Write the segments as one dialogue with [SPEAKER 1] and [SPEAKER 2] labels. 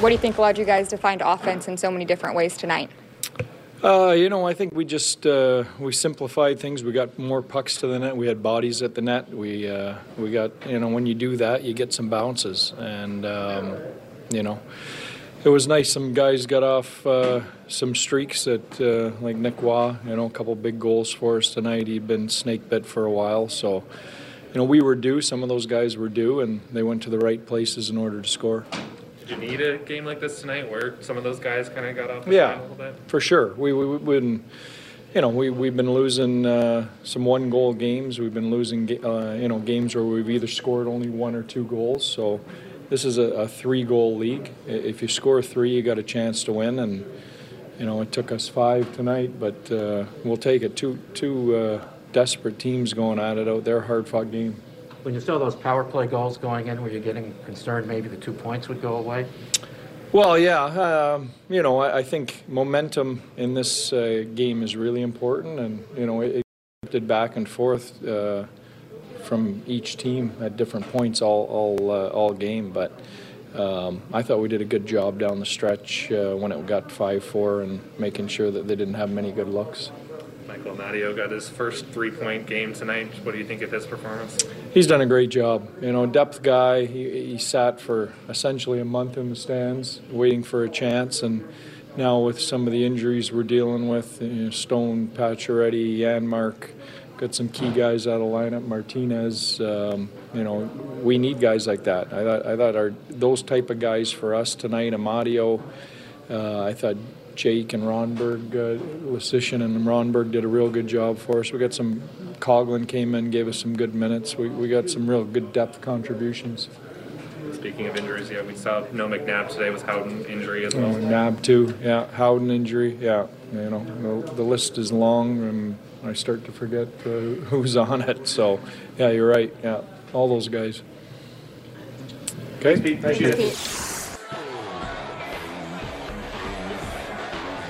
[SPEAKER 1] What do you think allowed you guys to find offense in so many different ways tonight?
[SPEAKER 2] Uh, you know, I think we just uh, we simplified things. We got more pucks to the net. We had bodies at the net. We uh, we got you know when you do that, you get some bounces, and um, you know, it was nice. Some guys got off uh, some streaks that uh, like Nick Roy, you know, a couple big goals for us tonight. He'd been snake bit for a while, so you know we were due. Some of those guys were due, and they went to the right places in order to score.
[SPEAKER 3] Did you need a game like this tonight where some of those guys kind of got off the
[SPEAKER 2] Yeah,
[SPEAKER 3] a little bit?
[SPEAKER 2] for sure. We, we, we've been, you know, we, we've been losing uh, some one goal games. We've been losing, uh, you know, games where we've either scored only one or two goals. So this is a, a three goal league. If you score three, you got a chance to win. And, you know, it took us five tonight, but uh, we'll take it. Two, two uh, desperate teams going at it out there, hard fought game.
[SPEAKER 4] When you saw those power play goals going in, were you getting concerned maybe the two points would go away?
[SPEAKER 2] Well, yeah, um, you know, I, I think momentum in this uh, game is really important, and you know, it, it shifted back and forth uh, from each team at different points all all uh, all game. But um, I thought we did a good job down the stretch uh, when it got five four and making sure that they didn't have many good looks.
[SPEAKER 3] Michael Amadio got his first three-point game tonight. What do you think of his performance?
[SPEAKER 2] He's done a great job. You know, depth guy. He, he sat for essentially a month in the stands, waiting for a chance, and now with some of the injuries we're dealing with, you know, Stone, Pacioretty, Janmark, got some key guys out of lineup. Martinez. Um, you know, we need guys like that. I thought, I thought our those type of guys for us tonight. Amadio. Uh, I thought Jake and Rondbjerg, uh, Leschyshyn and Rondbjerg did a real good job for us. We got some, Coghlan came in, gave us some good minutes. We, we got some real good depth contributions.
[SPEAKER 3] Speaking of injuries, yeah, we saw no McNabb today with Howden injury as
[SPEAKER 2] Oh,
[SPEAKER 3] well.
[SPEAKER 2] Nab too, yeah. Howden injury, yeah. You know, the, the list is long and I start to forget uh, who's on it. So, yeah, you're right. Yeah, all those guys. Okay. Thank you.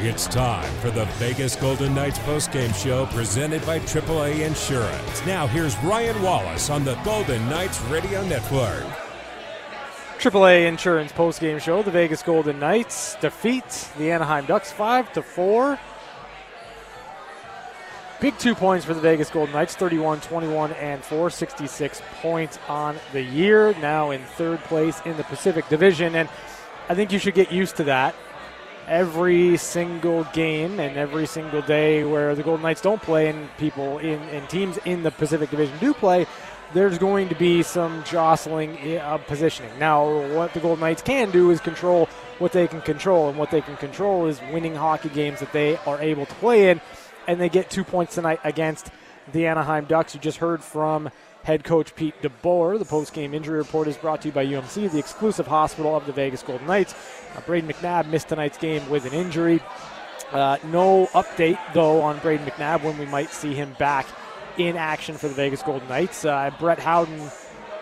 [SPEAKER 5] It's time for the Vegas Golden Knights postgame show presented by AAA Insurance. Now here's Ryan Wallace on the Golden Knights Radio Network.
[SPEAKER 6] AAA Insurance postgame show. The Vegas Golden Knights defeat the Anaheim Ducks five to four. Big two points for the Vegas Golden Knights 31 21 and 4, 66 points on the year. Now in third place in the Pacific Division. And I think you should get used to that. Every single game and every single day where the Golden Knights don't play and people in and teams in the Pacific Division do play, there's going to be some jostling of positioning. Now, what the Golden Knights can do is control what they can control, and what they can control is winning hockey games that they are able to play in, and they get two points tonight against the Anaheim Ducks. You just heard from head coach Pete DeBoer. The post-game injury report is brought to you by UMC, the exclusive hospital of the Vegas Golden Knights. Uh, Braden McNabb missed tonight's game with an injury. Uh, no update, though, on Braden McNabb when we might see him back in action for the Vegas Golden Knights. Uh, Brett Howden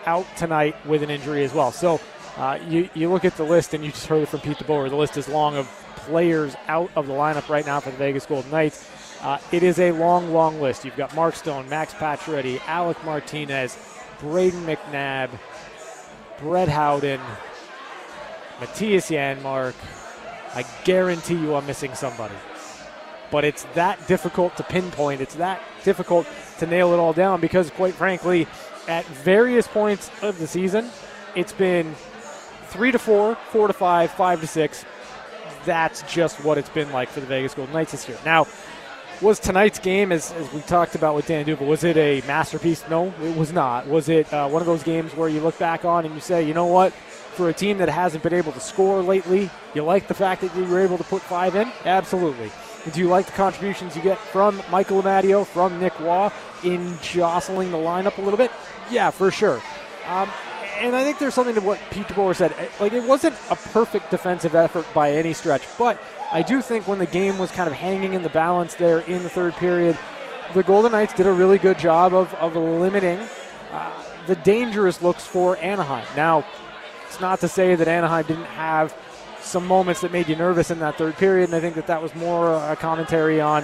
[SPEAKER 6] out tonight with an injury as well. So uh, you, you look at the list, and you just heard it from Pete DeBoer. The list is long of players out of the lineup right now for the Vegas Golden Knights. Uh, it is a long, long list. You've got Mark Stone, Max Pacioretty, Alec Martinez, Braden McNabb, Brett Howden, Mattias Janmark. I guarantee you I'm missing somebody. But it's that difficult to pinpoint. It's that difficult to nail it all down because, quite frankly, at various points of the season, it's been three to four, four to five, five to six. That's just what it's been like for the Vegas Golden Knights this year. Now, was tonight's game, as, as we talked about with Dan D'Uva, was it a masterpiece? No, it was not. Was it uh, one of those games where you look back on and you say, you know what, for a team that hasn't been able to score lately, you like the fact that you were able to put five in? Absolutely. Do you like the contributions you get from Michael Amadio, from Nick Roy in jostling the lineup a little bit? Yeah, for sure. Um, and I think there's something to what Pete DeBoer said. Like, it wasn't a perfect defensive effort by any stretch, but I do think when the game was kind of hanging in the balance there in the third period, the Golden Knights did a really good job of, of limiting uh, the dangerous looks for Anaheim. Now, it's not to say that Anaheim didn't have some moments that made you nervous in that third period, and I think that that was more a commentary on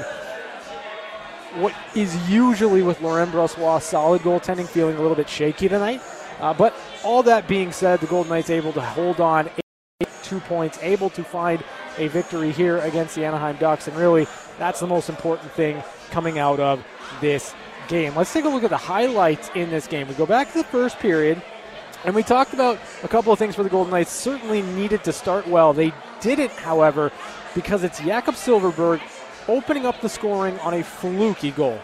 [SPEAKER 6] what is usually with Laurent Brossoit solid goaltending feeling a little bit shaky tonight. Uh, but all that being said, the Golden Knights able to hold on two points, able to find a victory here against the Anaheim Ducks. And really, that's the most important thing coming out of this game. Let's take a look at the highlights in this game. We go back to the first period. And we talked about a couple of things for the Golden Knights. Certainly needed to start well. They didn't, however, because it's Jakob Silfverberg opening up the scoring on a fluky goal.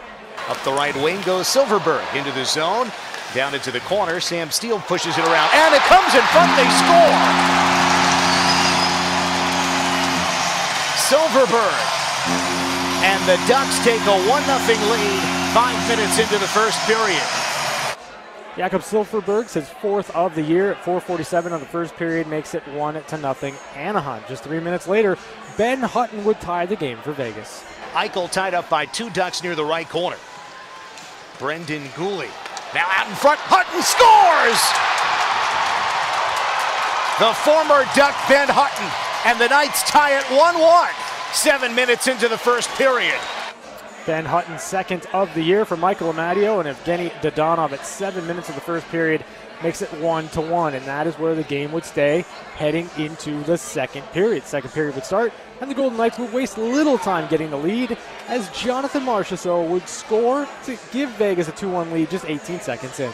[SPEAKER 7] Up the right wing goes Silfverberg into the zone. Down into the corner. Sam Steele pushes it around. And it comes in front. They score. Silfverberg. And the Ducks take a 1 0 lead five minutes into the first period.
[SPEAKER 6] Jakob Silfverberg's his fourth of the year at 4:47 on the first period makes it one to nothing. Anaheim. Just three minutes later, Ben Hutton would tie the game for Vegas.
[SPEAKER 7] Eichel tied up by two Ducks near the right corner. Brendan Guhle now out in front. Hutton scores. The former Duck Ben Hutton and the Knights tie it 1-1. Seven minutes into the first period.
[SPEAKER 6] Ben Hutton, second of the year for Michael Amadio and Evgeny Dadonov at seven minutes of the first period makes it one to one, and that is where the game would stay heading into the second period. Second period would start, and the Golden Knights would waste little time getting the lead as Jonathan Marchessault would score to give Vegas a 2-1 lead just 18 seconds in.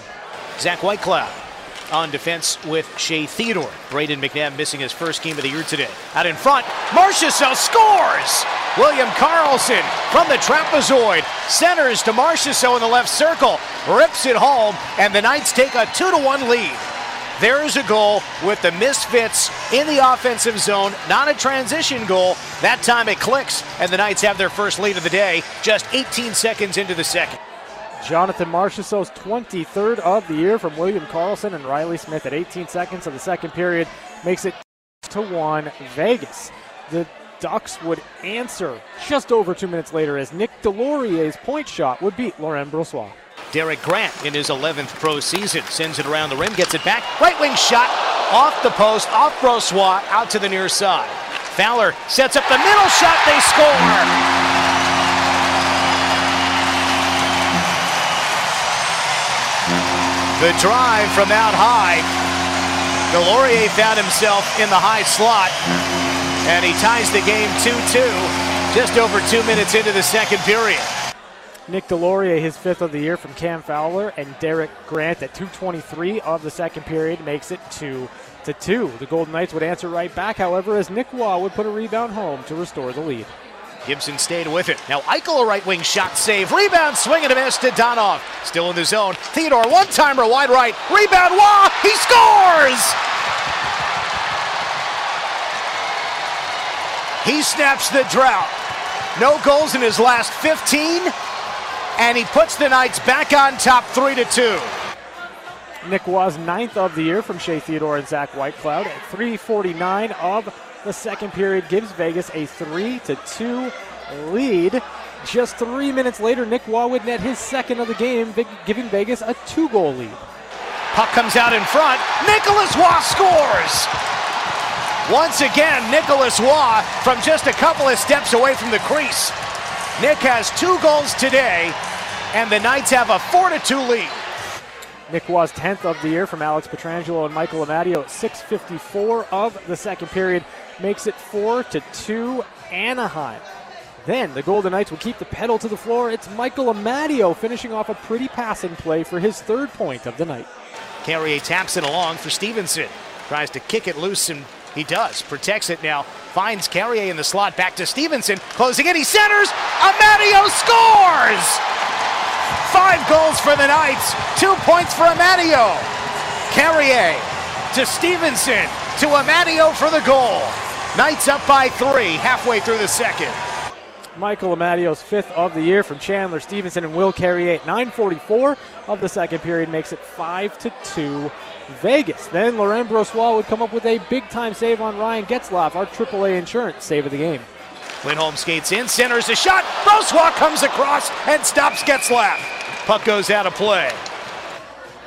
[SPEAKER 7] Zach Whitecloud on defense with Shea Theodore. Braden McNabb missing his first game of the year today. Out in front, Marchessault scores! William Karlsson from the trapezoid centers to Marchessault in the left circle, rips it home, and the Knights take a 2 to 1 lead. There is a goal with the misfits in the offensive zone, not a transition goal. That time it clicks, and the Knights have their first lead of the day, just 18 seconds into the second.
[SPEAKER 6] Jonathan Marchessault's 23rd of the year from William Karlsson and Riley Smith at 18 seconds of the second period makes it to 1 Vegas. The Ducks would answer just over two minutes later as Nick Deslauriers's point shot would beat Laurent Brossoit.
[SPEAKER 7] Derek Grant in his 11th pro season sends it around the rim, gets it back. Right wing shot off the post, off Brossoit, out to the near side. Fowler sets up the middle shot, they score! The drive from out high. Deslauriers found himself in the high slot, and he ties the game 2 2 just over two minutes into the second period.
[SPEAKER 6] Nick Deslauriers, his fifth of the year from Cam Fowler, and Derek Grant at 2:23 of the second period makes it two to two. The Golden Knights would answer right back, however, as Nick Roy would put a rebound home to restore the lead.
[SPEAKER 7] Gibson stayed with it. Now Eichel a right wing shot save. Rebound swing and a miss Dadonov. Still in the zone. Theodore one timer wide right. Rebound Roy. He scores! He snaps the drought. No goals in his last 15, and he puts the Knights back on top 3 to 2.
[SPEAKER 6] Nick Roy's ninth of the year from Shea Theodore and Zach Whitecloud at 349 of the second period gives Vegas a 3 to 2 lead. Just three minutes later, Nick Roy would net his second of the game, giving Vegas a two goal lead.
[SPEAKER 7] Puck comes out in front. Nicholas Roy scores! Once again, Nicholas Roy from just a couple of steps away from the crease. Nick has two goals today, and the Knights have a 4 to 2 lead.
[SPEAKER 6] Nick Roy's 10th of the year from Alex Pietrangelo and Michael Amadio at 6.54 of the second period makes it 4 to 2 Anaheim. Then the Golden Knights will keep the pedal to the floor. It's Michael Amadio finishing off a pretty passing play for his third point of the night.
[SPEAKER 7] Carrier taps it along for Stephenson. Tries to kick it loose, and he does. Protects it now. Finds Carrier in the slot. Back to Stephenson. Closing in. He centers. Amadio scores! Five goals for the Knights. Two points for Amadio. Carrier to Stephenson to Amadio for the goal. Knights up by three halfway through the second.
[SPEAKER 6] Michael Amadio's fifth of the year from Chandler Stephenson and Will Carrier at 9:44 of the second period makes it five to two Vegas. Then Laurent Brossoit would come up with a big time save on Ryan Getzlaf, our AAA insurance save of the game.
[SPEAKER 7] Lindholm skates in, centers a shot. Brossoit comes across and stops Getzlaf. Puck goes out of play.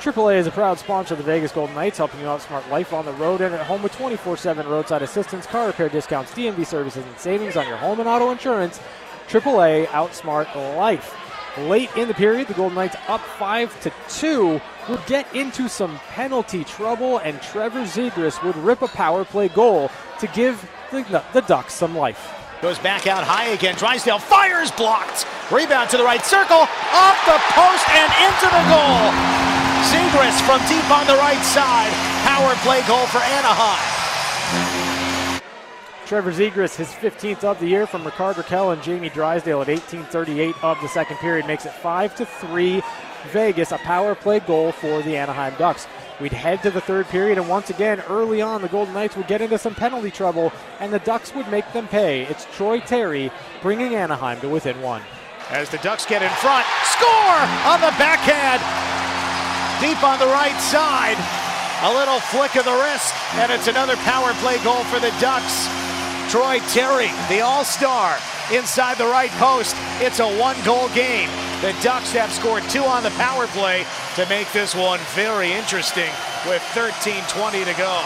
[SPEAKER 6] AAA is a proud sponsor of the Vegas Golden Knights, helping you outsmart life on the road and at home with 24 7 roadside assistance, car repair discounts, DMV services, and savings on your home and auto insurance. AAA outsmart life. Late in the period, the Golden Knights up 5 to 2 would get into some penalty trouble, and Trevor Zegras would rip a power play goal to give the, the Ducks some life.
[SPEAKER 7] Goes back out high again. Drysdale fires blocked. Rebound to the right circle, off the post and into the goal. Zegras from deep on the right side. Power play goal for Anaheim.
[SPEAKER 6] Trevor Zegras, his 15th of the year from Rickard Rakell and Jamie Drysdale at 18:38 of the second period, makes it five to three. Vegas, a power play goal for the Anaheim Ducks. We'd head to the third period, and once again, early on, the Golden Knights would get into some penalty trouble, and the Ducks would make them pay. It's Troy Terry bringing Anaheim to within one.
[SPEAKER 7] As the Ducks get in front, score on the backhand, deep on the right side. A little flick of the wrist, and it's another power play goal for the Ducks. Troy Terry, the All Star, inside the right post. It's a one goal game. The Ducks have scored two on the power play to make this one very interesting with 13.20 to go.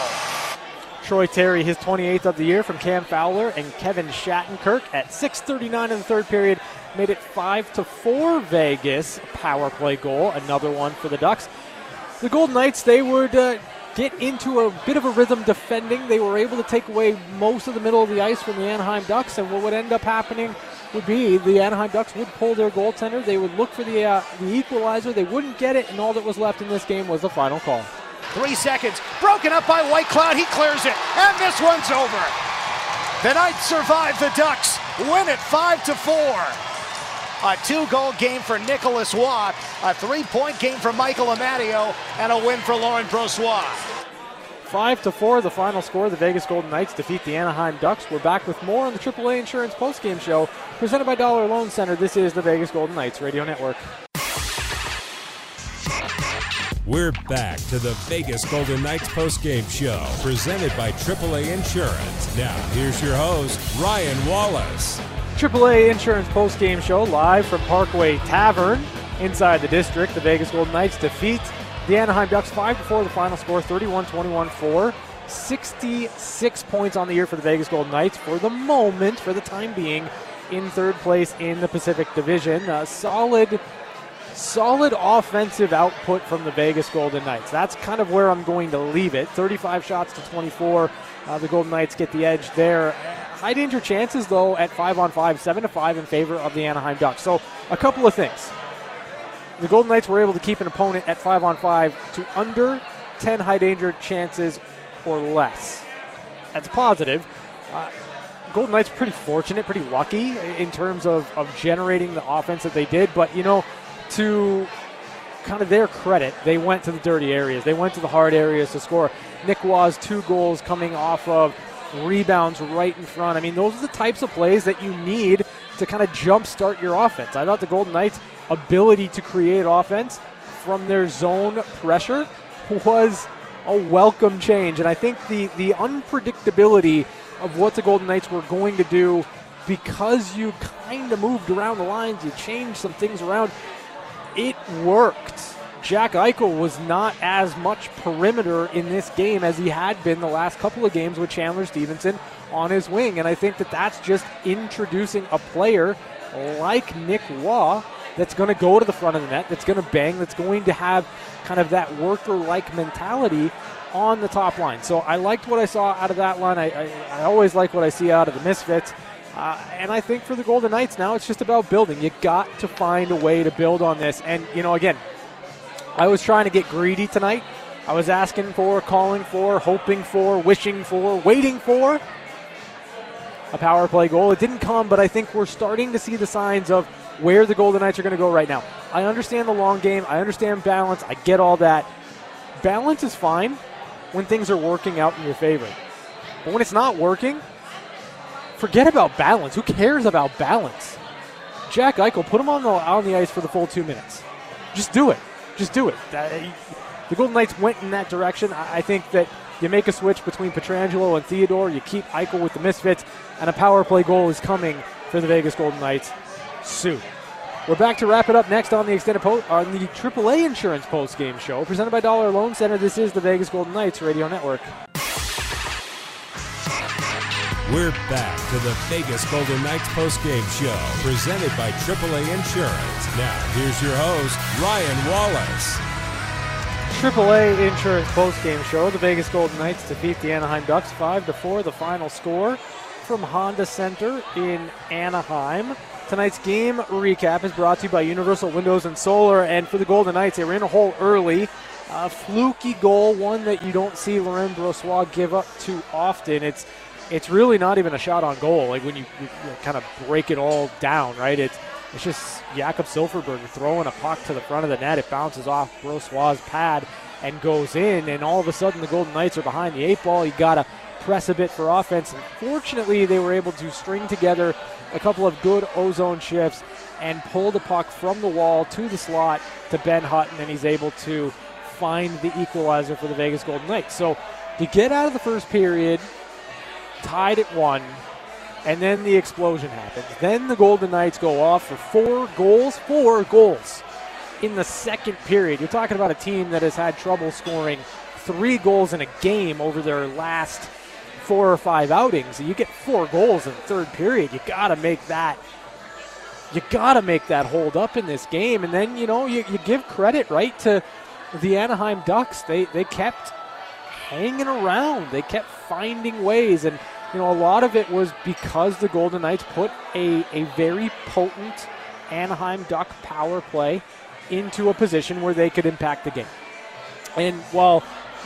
[SPEAKER 6] Troy Terry, his 28th of the year from Cam Fowler and Kevin Shattenkirk at 6:39 in the third period, made it five to four. Vegas power play goal, another one for the Ducks. The Golden Knights, they would uh, get into a bit of a rhythm defending. They were able to take away most of the middle of the ice from the Anaheim Ducks, and what would end up happening would be the Anaheim Ducks would pull their goaltender. They would look for the uh, the equalizer. They wouldn't get it, and all that was left in this game was the final call.
[SPEAKER 7] Three seconds, broken up by Whitecloud. He clears it, and this one's over. The Knights survive the Ducks, win it five to four. A two-goal game for Nicholas Roy, a three-point game for Michael Amadio, and a win for Laurent Brossoit.
[SPEAKER 6] Five to four, the final score. The Vegas Golden Knights defeat the Anaheim Ducks. We're back with more on the AAA Insurance postgame show presented by Dollar Loan Center. This is the Vegas Golden Knights Radio Network.
[SPEAKER 5] We're back to the Vegas Golden Knights postgame show presented by AAA Insurance. Now, here's your host, Ryan Wallace.
[SPEAKER 6] AAA Insurance postgame show live from Parkway Tavern inside the district. The Vegas Golden Knights defeat the Anaheim Ducks 5 4 the final score 31 21 4. 66 points on the year for the Vegas Golden Knights for the moment, for the time being, in third place in the Pacific Division. A solid solid offensive output from the Vegas Golden Knights. That's kind of where I'm going to leave it. 35 shots to 24. Uh, the Golden Knights get the edge there. High danger chances, though, at 5 on 5, 7 to 5 in favor of the Anaheim Ducks. So, a couple of things. The Golden Knights were able to keep an opponent at 5 on 5 to under 10 high danger chances or less. That's positive. Uh, Golden Knights pretty fortunate, pretty lucky in terms of, of generating the offense that they did. But, you know, to kind of their credit, they went to the dirty areas. They went to the hard areas to score. Nick Roy's two goals coming off of rebounds right in front. I mean, those are the types of plays that you need to kind of jumpstart your offense. I thought the Golden Knights' ability to create offense from their zone pressure was a welcome change. And I think the, the unpredictability of what the Golden Knights were going to do because you kind of moved around the lines, you changed some things around, it worked. Jack Eichel was not as much perimeter in this game as he had been the last couple of games with Chandler Stephenson on his wing. And I think that that's just introducing a player like Nick Roy that's going to go to the front of the net, that's going to bang, that's going to have kind of that worker like mentality on the top line. So I liked what I saw out of that line. I, I, I always like what I see out of the Misfits. Uh, and I think for the Golden Knights now, it's just about building. You got to find a way to build on this. And, you know, again, I was trying to get greedy tonight. I was asking for, calling for, hoping for, wishing for, waiting for a power play goal. It didn't come, but I think we're starting to see the signs of where the Golden Knights are going to go right now. I understand the long game. I understand balance. I get all that. Balance is fine when things are working out in your favor. But when it's not working, forget about balance. Who cares about balance? Jack Eichel, put him on the on the ice for the full two minutes. Just do it. Just do it. Uh, the Golden Knights went in that direction. I, think that you make a switch between Pietrangelo and Theodore. You keep Eichel with the Misfits, and a power play goal is coming for the Vegas Golden Knights soon. We're back to wrap it up next on the extended po- on the AAA Insurance Post Game Show, presented by Dollar Loan Center. This is the Vegas Golden Knights Radio Network.
[SPEAKER 5] We're back to the Vegas Golden Knights postgame show presented by AAA Insurance. Now, here's your host, Ryan Wallace.
[SPEAKER 6] AAA Insurance postgame show. The Vegas Golden Knights defeat the Anaheim Ducks 5 to 4. The final score from Honda Center in Anaheim. Tonight's game recap is brought to you by Universal Windows and Solar. And for the Golden Knights, they were in a hole early. A fluky goal, one that you don't see Laurent Brossoit give up too often. It's it's really not even a shot on goal. Like when you, you, you kind of break it all down, right? It's it's just Jakob Silfverberg throwing a puck to the front of the net. It bounces off Brossoit's pad and goes in, and all of a sudden the Golden Knights are behind the eight ball. You got to press a bit for offense. And fortunately, they were able to string together a couple of good ozone shifts and pull the puck from the wall to the slot to Ben Hutton, and he's able to find the equalizer for the Vegas Golden Knights. So you get out of the first period tied at one, and then the explosion happens. Then the Golden Knights go off for four goals, four goals in the second period. You're talking about a team that has had trouble scoring three goals in a game over their last four or five outings. You get four goals in the third period. You got to make that. You got to make that hold up in this game, and then you know you, you give credit right to the Anaheim Ducks. They they kept hanging around. They kept finding ways, and you know a lot of it was because the Golden Knights put a a very potent Anaheim Duck power play into a position where they could impact the game. And while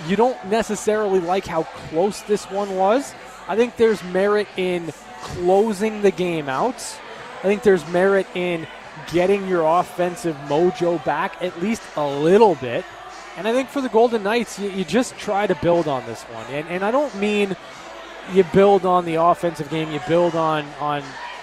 [SPEAKER 6] you don't necessarily like how close this one was, I think there's merit in closing the game out. I think there's merit in getting your offensive mojo back at least a little bit. And I think for the Golden Knights, you, you just try to build on this one. And, and I don't mean you build on the offensive game, you build on, on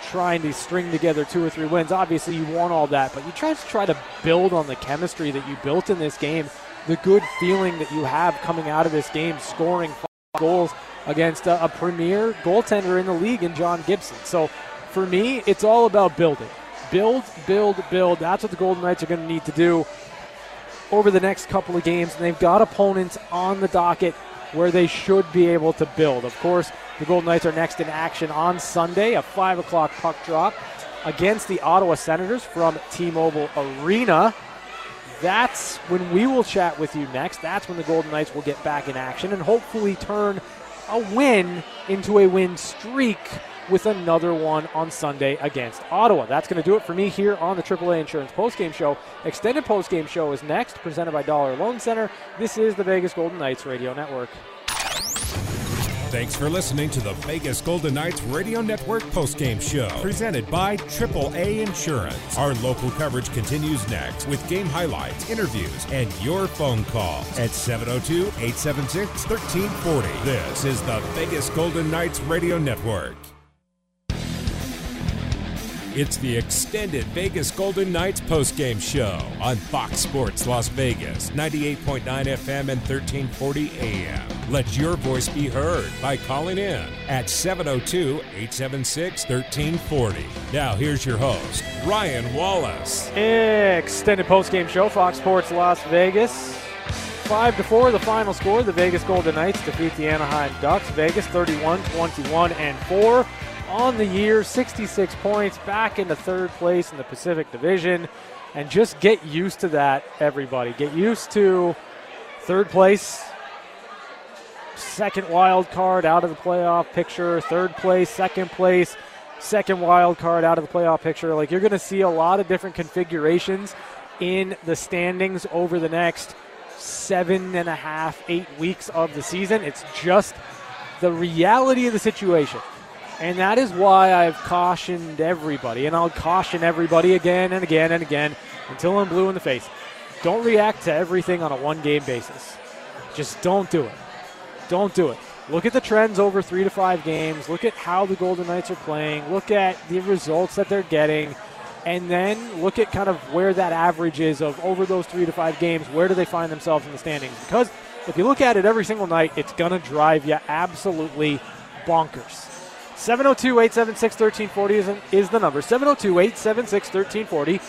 [SPEAKER 6] trying to string together two or three wins. Obviously, you want all that, but you try to try to build on the chemistry that you built in this game, the good feeling that you have coming out of this game, scoring goals against a, a premier goaltender in the league in John Gibson. So for me, it's all about building. Build, build, build. That's what the Golden Knights are going to need to do over the next couple of games. And they've got opponents on the docket where they should be able to build. Of course, the Golden Knights are next in action on Sunday, a 5 o'clock puck drop against the Ottawa Senators from T Mobile Arena. That's when we will chat with you next. That's when the Golden Knights will get back in action and hopefully turn a win into a win streak with another one on Sunday against Ottawa. That's going to do it for me here on the AAA Insurance Postgame Show. Extended Postgame Show is next, presented by Dollar Loan Center. This is the Vegas Golden Knights Radio Network.
[SPEAKER 5] Thanks for listening to the Vegas Golden Knights Radio Network postgame show, presented by AAA Insurance. Our local coverage continues next with game highlights, interviews, and your phone calls at 702 876 1340. This is the Vegas Golden Knights Radio Network. It's the extended Vegas Golden Knights postgame show on Fox Sports Las Vegas, 98.9 FM and 1340 AM. Let your voice be heard by calling in at 702 876 1340. Now, here's your host, Ryan Wallace.
[SPEAKER 6] Extended postgame show, Fox Sports Las Vegas. Five to four, the final score. The Vegas Golden Knights defeat the Anaheim Ducks. Vegas 31, 21, and four on the year, 66 points, back into third place in the Pacific Division. And just get used to that, everybody. Get used to third place, second wild card out of the playoff picture, third place, second place, second wild card out of the playoff picture. Like you're going to see a lot of different configurations in the standings over the next seven and a half, eight weeks of the season. It's just the reality of the situation. And that is why I've cautioned everybody, and I'll caution everybody again and again and again until I'm blue in the face. Don't react to everything on a one game basis. Just don't do it. Don't do it. Look at the trends over three to five games. Look at how the Golden Knights are playing. Look at the results that they're getting. And then look at kind of where that average is of over those three to five games. Where do they find themselves in the standings? Because if you look at it every single night, it's going to drive you absolutely bonkers. 702 876 1340 is the number. 702 876 1340.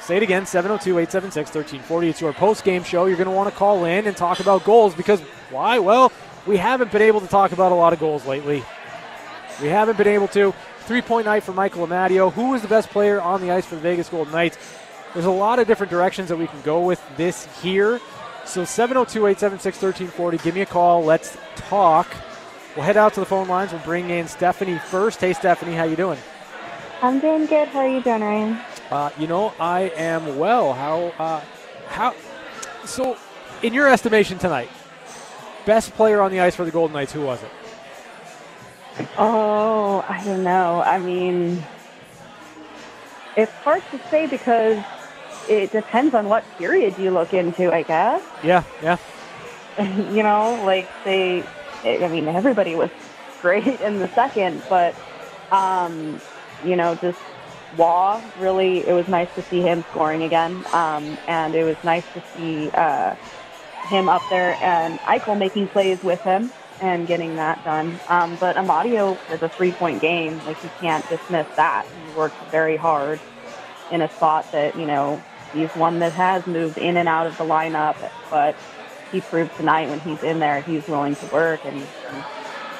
[SPEAKER 6] Say it again 702 876 1340. It's your post game show. You're going to want to call in and talk about goals because why? Well, we haven't been able to talk about a lot of goals lately. we haven't been able to. Three point night for Michael Amadio. Who was the best player on the ice for the Vegas Golden Knights? There's a lot of different directions that we can go with this here. So 702 876 1340. Give me a call. Let's talk. We'll head out to the phone lines. We'll bring in Stephanie first. Hey, Stephanie, how you doing?
[SPEAKER 8] I'm doing good. How are you doing, Ryan?
[SPEAKER 6] Uh, you know, I am well. How, uh, how, so in your estimation tonight, best player on the ice for the Golden Knights, who was it?
[SPEAKER 8] Oh, I don't know. I mean, it's hard to say because it depends on what period you look into, I guess.
[SPEAKER 6] Yeah, yeah.
[SPEAKER 8] you know, like they, I mean, everybody was great in the second, but, um, you know, just Roy, really, it was nice to see him scoring again. Um, and it was nice to see uh, him up there and Eichel making plays with him and getting that done. Um, but Amadio is a three-point game. Like, you can't dismiss that. He worked very hard in a spot that, you know, he's one that has moved in and out of the lineup, but he proved tonight when he's in there, he's willing to work and, and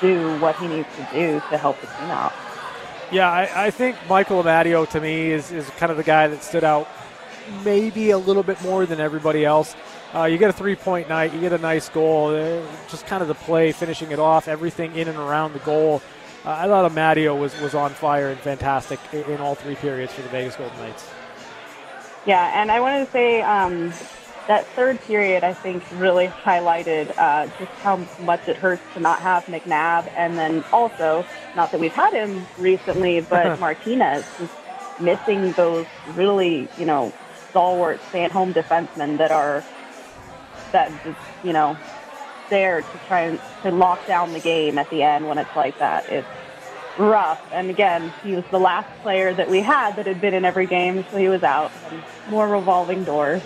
[SPEAKER 8] do what he needs to do to help the team out.
[SPEAKER 6] Yeah, I, I think Michael Amadio to me is, is kind of the guy that stood out maybe a little bit more than everybody else. Uh, you get a three point night, you get a nice goal, uh, just kind of the play, finishing it off, everything in and around the goal. Uh, I thought Amadio was, was on fire and fantastic in, in, all three periods for the Vegas Golden Knights.
[SPEAKER 8] Yeah, and I wanted to say um, that third period, I think, really highlighted uh, just how much it hurts to not have McNabb, and then also, not that we've had him recently, but Martinez just missing those really, you know, stalwart stay-at-home defensemen that are that just, you know, there to try and to lock down the game at the end when it's like that. It's rough. And again, he was the last player that we had that had been in every game, so he was out. And more revolving doors.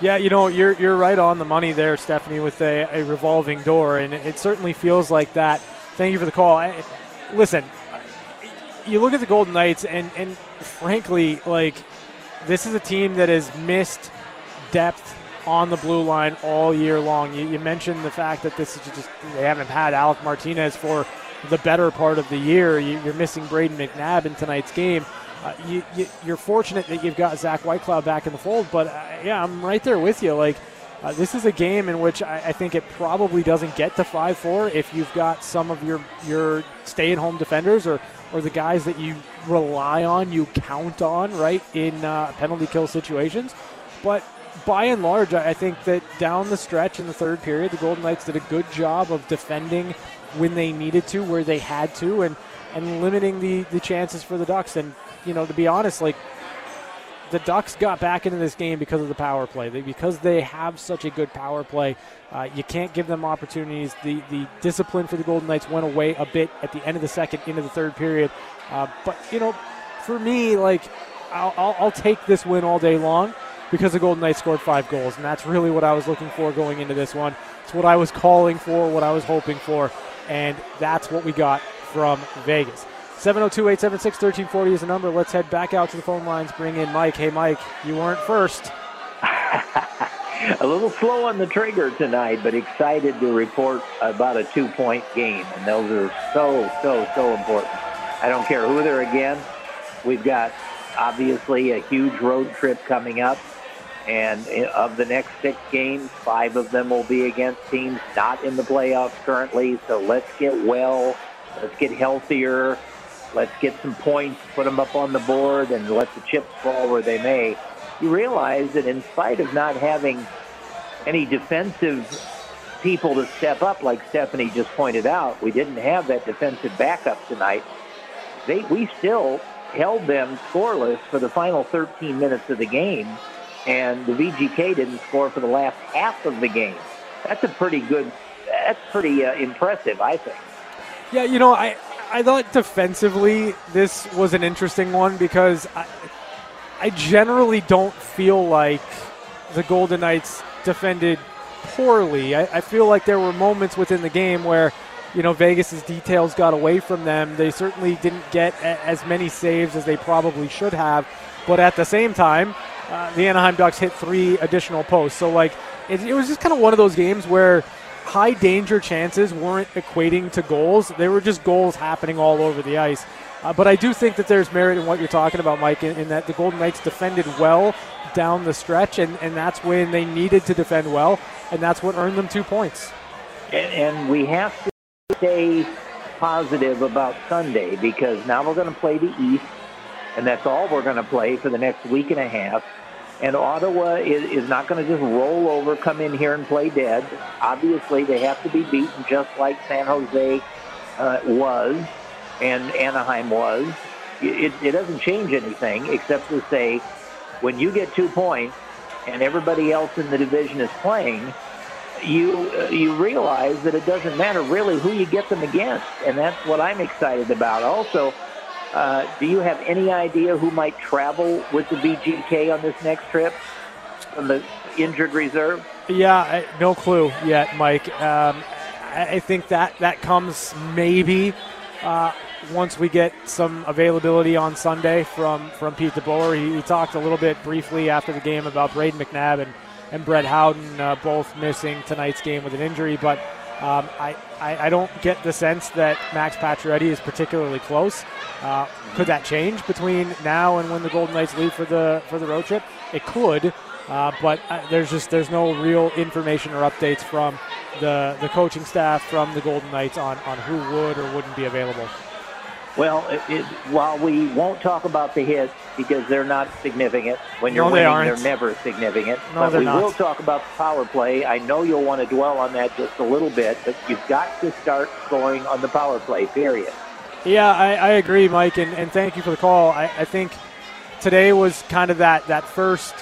[SPEAKER 6] Yeah, you know, you're you're right on the money there, Stephanie, with a, a revolving door, and it certainly feels like that. Thank you for the call. I, listen, you look at the Golden Knights, and and frankly, like this is a team that has missed depth on the blue line all year long. You, you, mentioned the fact that this is just they haven't had Alec Martinez for the better part of the year. You, are missing Braden McNabb in tonight's game. Uh, you, are fortunate that you've got Zach Whitecloud back in the fold, but uh, yeah, I'm right there with you. Like uh, this is a game in which I, I, think it probably doesn't get to five four if you've got some of your your stay at home defenders or or the guys that you rely on, you count on, right in uh, penalty kill situations. But by and large, I think that down the stretch in the third period, the Golden Knights did a good job of defending when they needed to, where they had to, and and limiting the the chances for the Ducks. And you know, to be honest, like the Ducks got back into this game because of the power play. They, because they have such a good power play, uh, you can't give them opportunities. The the discipline for the Golden Knights went away a bit at the end of the second, into the third period. Uh, but you know, for me, like I'll, I'll, I'll take this win all day long because the Golden Knights scored five goals, and that's really what I was looking for going into this one. It's what I was calling for, what I was hoping for, and that's what we got from Vegas. 702 876 1340 is the number. Let's head back out to the phone lines, bring in Mike. Hey, Mike, you weren't first.
[SPEAKER 9] a little slow on the trigger tonight, but excited to report about a two point game. And those are so, so, so important. I don't care who they're against. We've got obviously a huge road trip coming up. And of the next six games, five of them will be against teams not in the playoffs currently. So let's get well. Let's get healthier. Let's get some points, put them up on the board, and let the chips fall where they may. You realize that in spite of not having any defensive people to step up, like Stephanie just pointed out, we didn't have that defensive backup tonight. They, we still held them scoreless for the final 13 minutes of the game and the VGK didn't score for the last half of the game. That's a pretty good. That's pretty uh, impressive, I think.
[SPEAKER 6] Yeah, you know, I I thought defensively this was an interesting one because I, I generally don't feel like the Golden Knights defended poorly. I, I feel like there were moments within the game where you know Vegas's details got away from them. They certainly didn't get a, as many saves as they probably should have, but at the same time, uh, the Anaheim Ducks hit three additional posts. So like it, it was just kind of one of those games where high danger chances weren't equating to goals. They were just goals happening all over the ice. Uh, but I do think that there's merit in what you're talking about, Mike, in, in, that the Golden Knights defended well down the stretch, and, and that's when they needed to defend well, and that's what earned them two points.
[SPEAKER 9] And, and we have to stay positive about Sunday because now we're going to play the East, and that's all we're going to play for the next week and a half. And Ottawa is, is not going to just roll over, come in here and play dead. Obviously, they have to be beaten just like San Jose uh, was and Anaheim was. It, it doesn't change anything except to say when you get two points and everybody else in the division is playing, you you realize that it doesn't matter really who you get them against, and that's what I'm excited about. Also, uh, do you have any idea who might travel with the VGK on this next trip from the injured reserve?
[SPEAKER 6] Yeah, I, no clue yet, Mike. Um, I think that that comes maybe uh, once we get some availability on Sunday from, from Pete DeBoer. He, he, talked a little bit briefly after the game about Braden McNabb and, and Brett Howden uh, both missing tonight's game with an injury, but um, I, I, I, don't get the sense that Max Pacioretty is particularly close. Uh, could that change between now and when the Golden Knights leave for the for the road trip? It could, uh, but uh, there's just there's no real information or updates from the the coaching staff from the Golden Knights on on who would or wouldn't be available.
[SPEAKER 9] Well, it, it, while we won't talk about the hits because they're not significant, when you're
[SPEAKER 6] no,
[SPEAKER 9] winning,
[SPEAKER 6] they
[SPEAKER 9] are never significant.
[SPEAKER 6] No,
[SPEAKER 9] but we
[SPEAKER 6] not.
[SPEAKER 9] will talk about the power play. I know you'll want to dwell on that just a little bit, but you've got to start scoring on the power play, period.
[SPEAKER 6] Yeah, I, I agree, Mike, and, and thank you for the call. I, I think today was kind of that, that first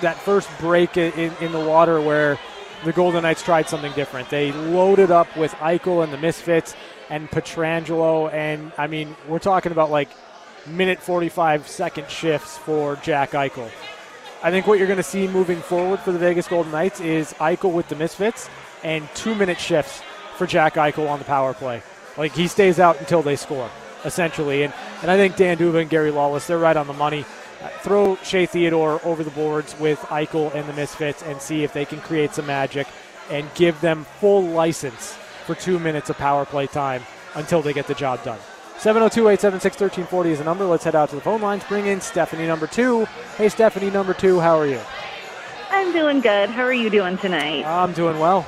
[SPEAKER 6] that first break in, in the water where the Golden Knights tried something different. They loaded up with Eichel and the Misfits – and Pietrangelo. And I mean, we're talking about like minute 45 second shifts for Jack Eichel. I think what you're going to see moving forward for the Vegas Golden Knights is Eichel with the Misfits and two minute shifts for Jack Eichel on the power play. Like he stays out until they score, essentially. And, and I think Dan D'Uva and Gary Lawless, they're right on the money. Throw Shea Theodore over the boards with Eichel and the Misfits and see if they can create some magic and give them full license for two minutes of power play time until they get the job done. 702 876 1340 is the number. Let's head out to the phone lines. Bring in Stephanie number two. Hey, Stephanie number two, how are you?
[SPEAKER 10] I'm doing good. How are you doing tonight?
[SPEAKER 6] I'm doing well.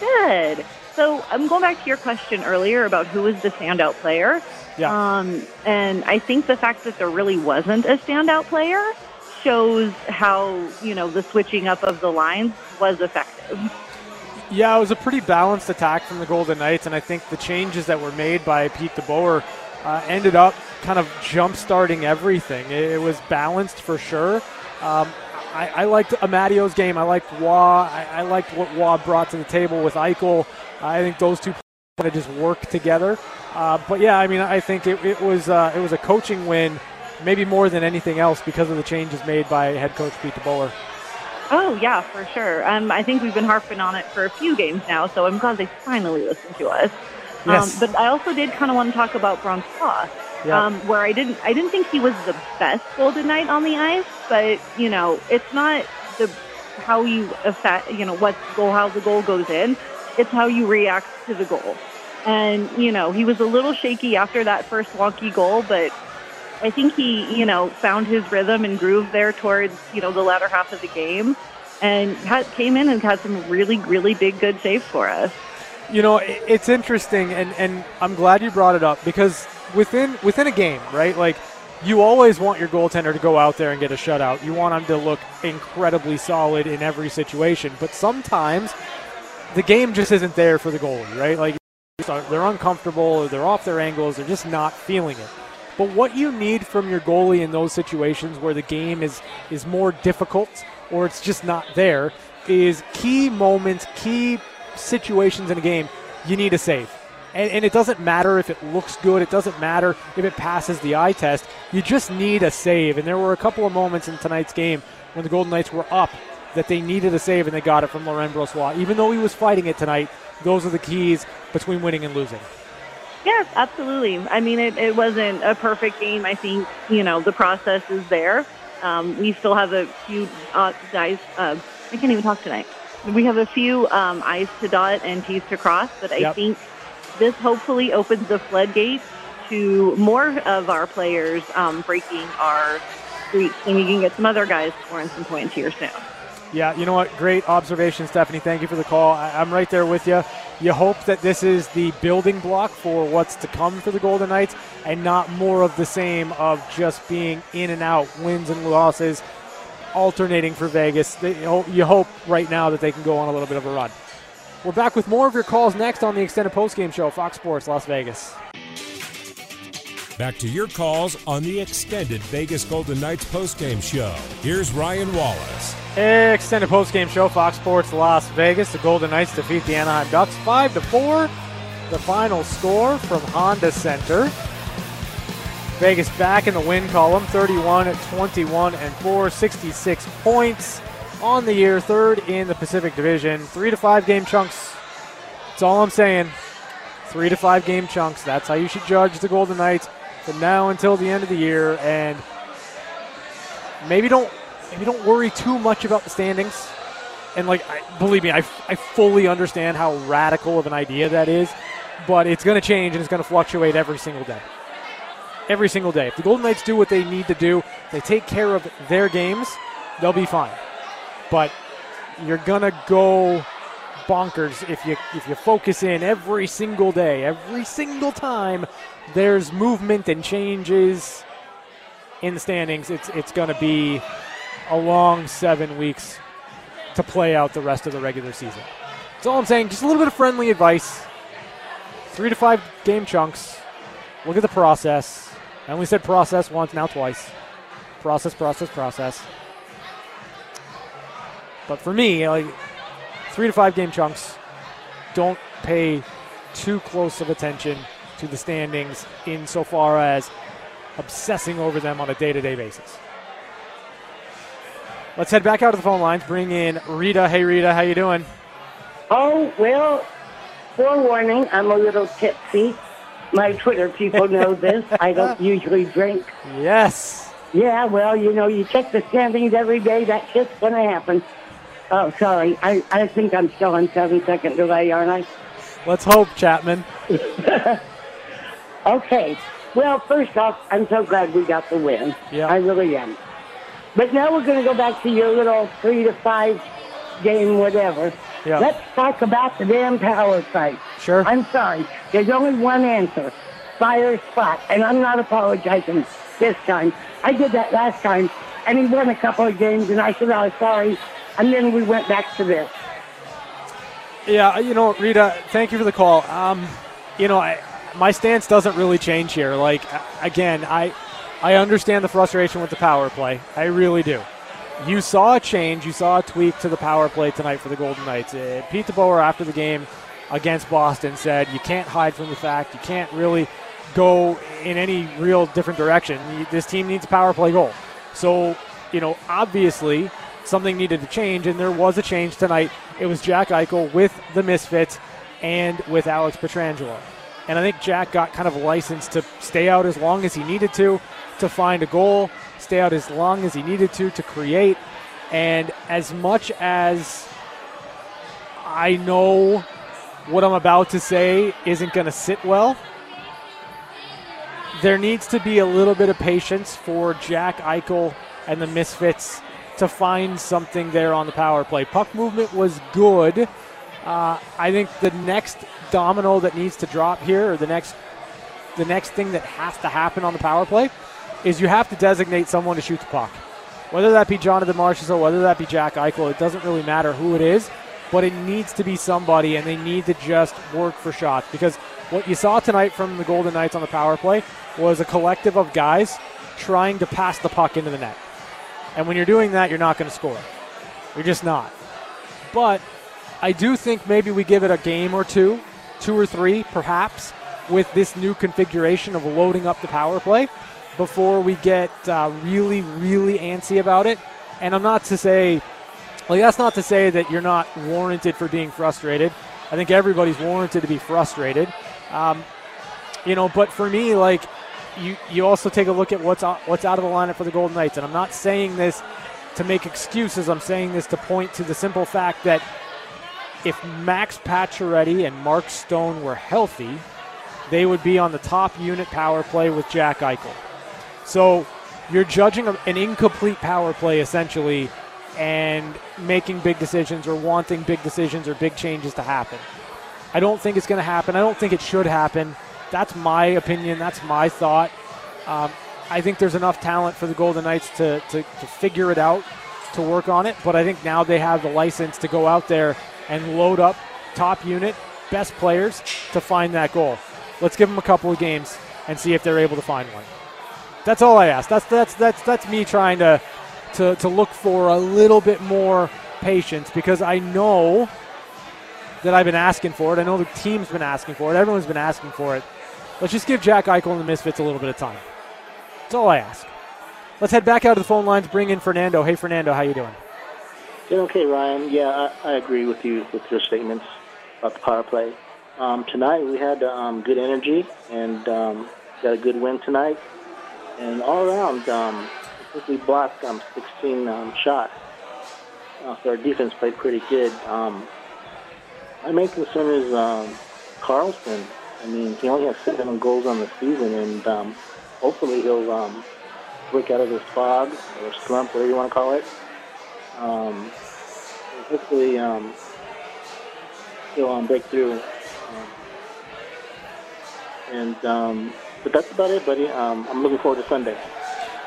[SPEAKER 10] Good. So I'm going back to your question earlier about who was the standout player.
[SPEAKER 6] Yeah.
[SPEAKER 10] Um, and I think the fact that there really wasn't a standout player shows how, you know, the switching up of the lines was effective.
[SPEAKER 6] Yeah, it was a pretty balanced attack from the Golden Knights, and I think the changes that were made by Pete DeBoer uh, ended up kind of jump-starting everything. It, it was balanced for sure. Um, I, I, liked Amadio's game. I liked Roy. I, I, liked what Roy brought to the table with Eichel. I think those two kind of just work together. Uh, but yeah, I mean, I think it, it was uh, it was a coaching win, maybe more than anything else, because of the changes made by head coach Pete DeBoer.
[SPEAKER 10] Oh yeah, for sure. Um, I think we've been harping on it for a few games now, so I'm glad they finally listened to us.
[SPEAKER 6] Yes.
[SPEAKER 10] Um, but I also did kind of want to talk about Francois,
[SPEAKER 6] yeah.
[SPEAKER 10] um, where I didn't I didn't think he was the best Golden Knight on the ice, but you know it's not the how you affect you know what goal how the goal goes in, it's how you react to the goal. And you know he was a little shaky after that first wonky goal, but I think he, you know, found his rhythm and groove there towards, you know, the latter half of the game and had, came in and had some really, really big, good saves for us.
[SPEAKER 6] You know, it's interesting, and, and I'm glad you brought it up because within within a game, right? Like, you always want your goaltender to go out there and get a shutout. You want him to look incredibly solid in every situation, but sometimes the game just isn't there for the goalie, right? Like, they're uncomfortable, or they're off their angles, they're just not feeling it. But what you need from your goalie in those situations where the game is is more difficult or it's just not there is key moments, key situations in a game. You need a save. And, and, it doesn't matter if it looks good. It doesn't matter if it passes the eye test. You just need a save. And there were a couple of moments in tonight's game when the Golden Knights were up that they needed a save, and they got it from Laurent Brossoit. Even though he was fighting it tonight, those are the keys between winning and losing.
[SPEAKER 10] Yes, absolutely. I mean, it, it wasn't a perfect game. I think, you know, the process is there. Um, we still have a few uh, guys. Uh, I can't even talk tonight. we have a few um, I's to dot and T's to cross, but I
[SPEAKER 6] Yep.
[SPEAKER 10] think this hopefully opens the floodgates to more of our players um, breaking our streaks, and you can get some other guys scoring some points here soon.
[SPEAKER 6] Yeah, you know what? Great observation, Stephanie. Thank you for the call. I- I'm right there with you. You hope that this is the building block for what's to come for the Golden Knights and not more of the same of just being in and out, wins and losses, alternating for Vegas. They, you hope right now that they can go on a little bit of a run. We're back with more of your calls next on the extended postgame show, Fox Sports Las Vegas.
[SPEAKER 5] Back to your calls on the extended Vegas Golden Knights postgame show. Here's Ryan Wallace.
[SPEAKER 6] Extended postgame show, Fox Sports Las Vegas. The Golden Knights defeat the Anaheim Ducks five to four. The final score from Honda Center. Vegas back in the win column, 31 at 21 and 4, 66 points on the year, third in the Pacific Division. Three to five game chunks. That's all I'm saying. Three to five game chunks. That's how you should judge the Golden Knights from now until the end of the year. And maybe don't maybe don't worry too much about the standings. And like, I, believe me, I, I fully understand how radical of an idea that is, but it's going to change and it's going to fluctuate every single day. Every single day. If the Golden Knights do what they need to do, they take care of their games, they'll be fine. But you're going to go bonkers if you if you focus in every single day, every single time there's movement and changes in the standings. It's it's going to be a long seven weeks to play out the rest of the regular season. That's all I'm saying. Just a little bit of friendly advice. Three to five game chunks. Look at the process. I only said process once, now twice. Process, process, process. But for me, like three to five game chunks, don't pay too close of attention to the standings insofar as obsessing over them on a day-to-day basis. Let's head back out to the phone lines. Bring in Rita. Hey, Rita, how you doing?
[SPEAKER 11] Oh, well, forewarning, I'm a little tipsy. My Twitter people know this. I don't usually drink.
[SPEAKER 6] Yes.
[SPEAKER 11] Yeah, well, you know, you check the standings every day. That shit's going to happen. Oh, sorry. I, I think I'm still on seven second delay, aren't I?
[SPEAKER 6] Let's hope, Chapman.
[SPEAKER 11] Okay. Well, first off, I'm so glad we got the win.
[SPEAKER 6] Yeah.
[SPEAKER 11] I really am. But now we're going to go back to your little three to five game whatever.
[SPEAKER 6] Yeah.
[SPEAKER 11] Let's talk about the damn power play.
[SPEAKER 6] Sure.
[SPEAKER 11] I'm sorry. There's only one answer. Fire Spott. And I'm not apologizing this time. I did that last time, and he won a couple of games, and I said, oh, sorry. And then we went back to this.
[SPEAKER 6] Yeah, you know, Rita, thank you for the call. Um, you know, I, my stance doesn't really change here. Like, again, I, I understand the frustration with the power play. I really do. You saw a change. You saw a tweak to the power play tonight for the Golden Knights. Uh, Pete DeBoer, after the game against Boston, said you can't hide from the fact you can't really go in any real different direction. This team needs a power play goal. So, you know, obviously something needed to change, and there was a change tonight. It was Jack Eichel with the Misfits and with Alex Pietrangelo. And I think Jack got kind of licensed to stay out as long as he needed to, to find a goal, stay out as long as he needed to, to create. And as much as I know what I'm about to say isn't going to sit well, there needs to be a little bit of patience for Jack Eichel and the Misfits to find something there on the power play. Puck movement was good. Uh, I think the next domino that needs to drop here, or the next, the next thing that has to happen on the power play, is you have to designate someone to shoot the puck. Whether that be Jonathan Marchessault whether that be Jack Eichel, it doesn't really matter who it is, but it needs to be somebody, and they need to just work for shots because what you saw tonight from the Golden Knights on the power play was a collective of guys trying to pass the puck into the net. And when you're doing that, you're not going to score. You're just not. But I do think maybe we give it a game or two, two or three perhaps, with this new configuration of loading up the power play before we get uh, really, really antsy about it. And I'm not to say, like, that's not to say that you're not warranted for being frustrated. I think everybody's warranted to be frustrated. Um, you know, but for me, like, you, you also take a look at what's out, what's out of the lineup for the Golden Knights. And I'm not saying this to make excuses. I'm saying this to point to the simple fact that if Max Pacioretty and Mark Stone were healthy, they would be on the top unit power play with Jack Eichel. So you're judging an incomplete power play essentially and making big decisions or wanting big decisions or big changes to happen. I don't think it's going to happen. I don't think it should happen. That's my opinion. That's my thought. Um, I think there's enough talent for the Golden Knights to, to, to figure it out, to work on it. But I think now they have the license to go out there and load up top unit, best players to find that goal. Let's give them a couple of games and see if they're able to find one. That's all I ask. That's that's that's that's me trying to to, to look for a little bit more patience because I know that I've been asking for it. I know the team's been asking for it. Everyone's been asking for it. Let's just give Jack Eichel and the Misfits a little bit of time. That's all I ask. Let's head back out to the phone lines. Bring in Fernando. Hey, Fernando, how you doing?
[SPEAKER 12] Doing okay, Ryan. Yeah, I, I agree with you with your statements about the power play. Um, tonight we had um, good energy and um, got a good win tonight. And all around, um, I think we blocked um, 16 um, shots. Uh, so our defense played pretty good. Um, my main concern is um, Karlsson. I mean, he only has seven goals on the season, and um, hopefully he'll um, break out of this fog or slump, whatever you want to call it. Um, hopefully um, he'll um, break through. And um, but that's about it, buddy. Um, I'm looking forward to Sunday.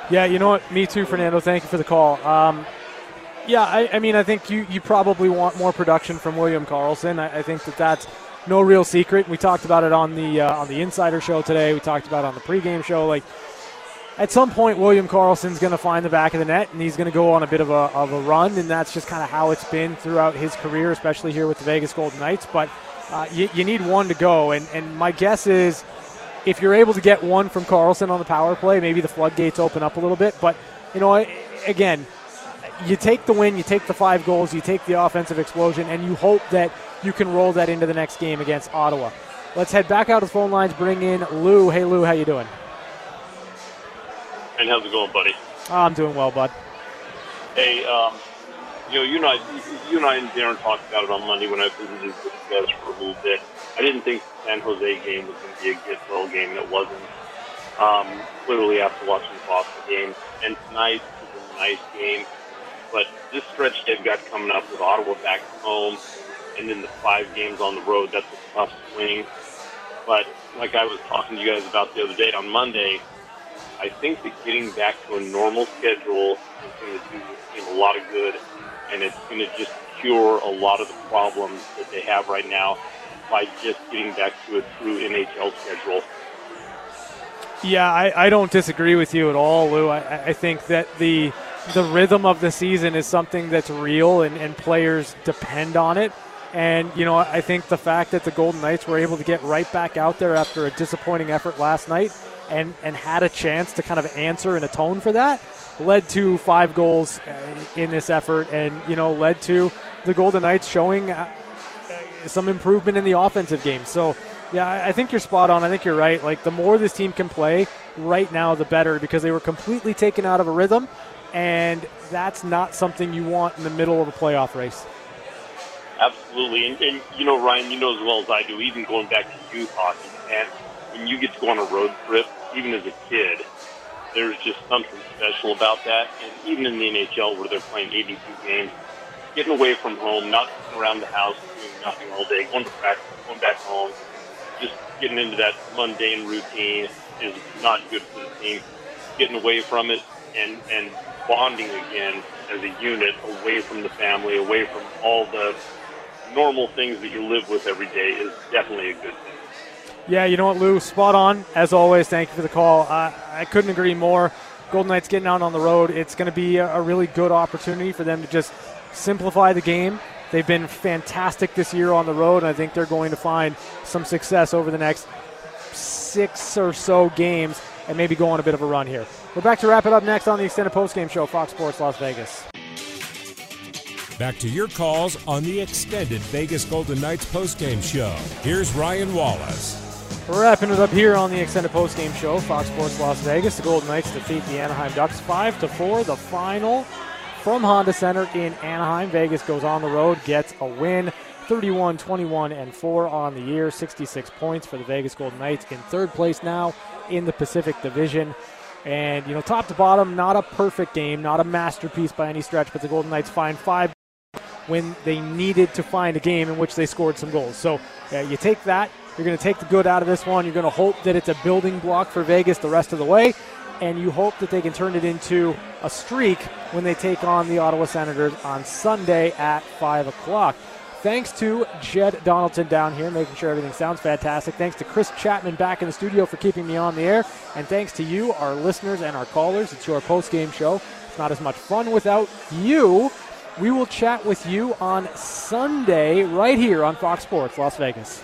[SPEAKER 6] Yeah, you know what? Me too, Fernando. Thank you for the call. Um, yeah, I, I, mean, I think you, you probably want more production from William Karlsson. I, I, think that that's no real secret. We talked about it on the uh, on the Insider Show today. We talked about it on the pregame show. Like at some point, William Karlsson's going to find the back of the net, and he's going to go on a bit of a, of a run, and that's just kind of how it's been throughout his career, especially here with the Vegas Golden Knights. But uh, you, you need one to go, and, and my guess is if you're able to get one from Karlsson on the power play, maybe the floodgates open up a little bit. But, you know, again, you take the win, you take the five goals, you take the offensive explosion, and you hope that you can roll that into the next game against Ottawa. Let's head back out to the phone lines, bring in Lou. Hey, Lou, how you doing?
[SPEAKER 13] And how's it going, buddy?
[SPEAKER 6] Oh, I'm doing well, bud.
[SPEAKER 13] Hey, um, you know, you and I, you and I and Darren talked about it on Monday when I visited with you guys for a little bit. I didn't think the San Jose game was going to be a get well game. It wasn't. Um, literally after watching the Boston game, and tonight was a nice game. But this stretch they've got coming up with Ottawa back home, and then the five games on the road, that's a tough swing. But like I was talking to you guys about the other day on Monday, I think that getting back to a normal schedule is going to do a lot of good, and it's going to just cure a lot of the problems that they have right now by just getting back to a true NHL schedule.
[SPEAKER 6] Yeah, I, I don't disagree with you at all, Lou. I, I think that the the rhythm of the season is something that's real and, and players depend on it. And, you know, I think the fact that the Golden Knights were able to get right back out there after a disappointing effort last night and, and had a chance to kind of answer and atone for that led to five goals uh, in this effort and, you know, led to the Golden Knights showing uh, some improvement in the offensive game. So, yeah, I think you're spot on. I think you're right. Like, the more this team can play right now, the better because they were completely taken out of a rhythm, and that's not something you want in the middle of a playoff race.
[SPEAKER 13] Absolutely. And, and you know, Ryan, you know as well as I do, even going back to youth hockey, and when you get to go on a road trip, even as a kid, there's just something special about that. And even in the NHL, where they're playing 82 games, getting away from home, not around the house doing nothing all day, going to practice, going back home, just getting into that mundane routine is not good for the team. Getting away from it and and bonding again as a unit, away from the family, away from all the normal things that you live with every day is definitely a good thing.
[SPEAKER 6] Yeah, you know what, Lou? Spot on. As always, thank you for the call. Uh, I couldn't agree more. Golden Knights getting out on the road. It's going to be a, a really good opportunity for them to just simplify the game. They've been fantastic this year on the road, and I think they're going to find some success over the next six or so games and maybe go on a bit of a run here. We're back to wrap it up next on the extended postgame show, Fox Sports Las Vegas.
[SPEAKER 5] Back to your calls on the extended Vegas Golden Knights postgame show. Here's Ryan Wallace.
[SPEAKER 6] Wrapping it up here on the extended postgame show, Fox Sports Las Vegas. The Golden Knights defeat the Anaheim Ducks five to four. The final from Honda Center in Anaheim. Vegas goes on the road, gets a win. 31 21 and 4 on the year, 66 points for the Vegas Golden Knights in third place now in the Pacific Division. And, you know, top to bottom, not a perfect game, not a masterpiece by any stretch, but the Golden Knights find five when they needed to find a game in which they scored some goals. So uh, you take that, you're going to take the good out of this one. You're going to hope that it's a building block for Vegas the rest of the way, and you hope that they can turn it into a streak when they take on the Ottawa Senators on Sunday at 5 o'clock. Thanks to Jed Donaldson down here, making sure everything sounds fantastic. Thanks to Chris Chapman back in the studio for keeping me on the air. And thanks to you, our listeners and our callers. It's your post game show. It's not as much fun without you. We will chat with you on Sunday right here on Fox Sports Las Vegas.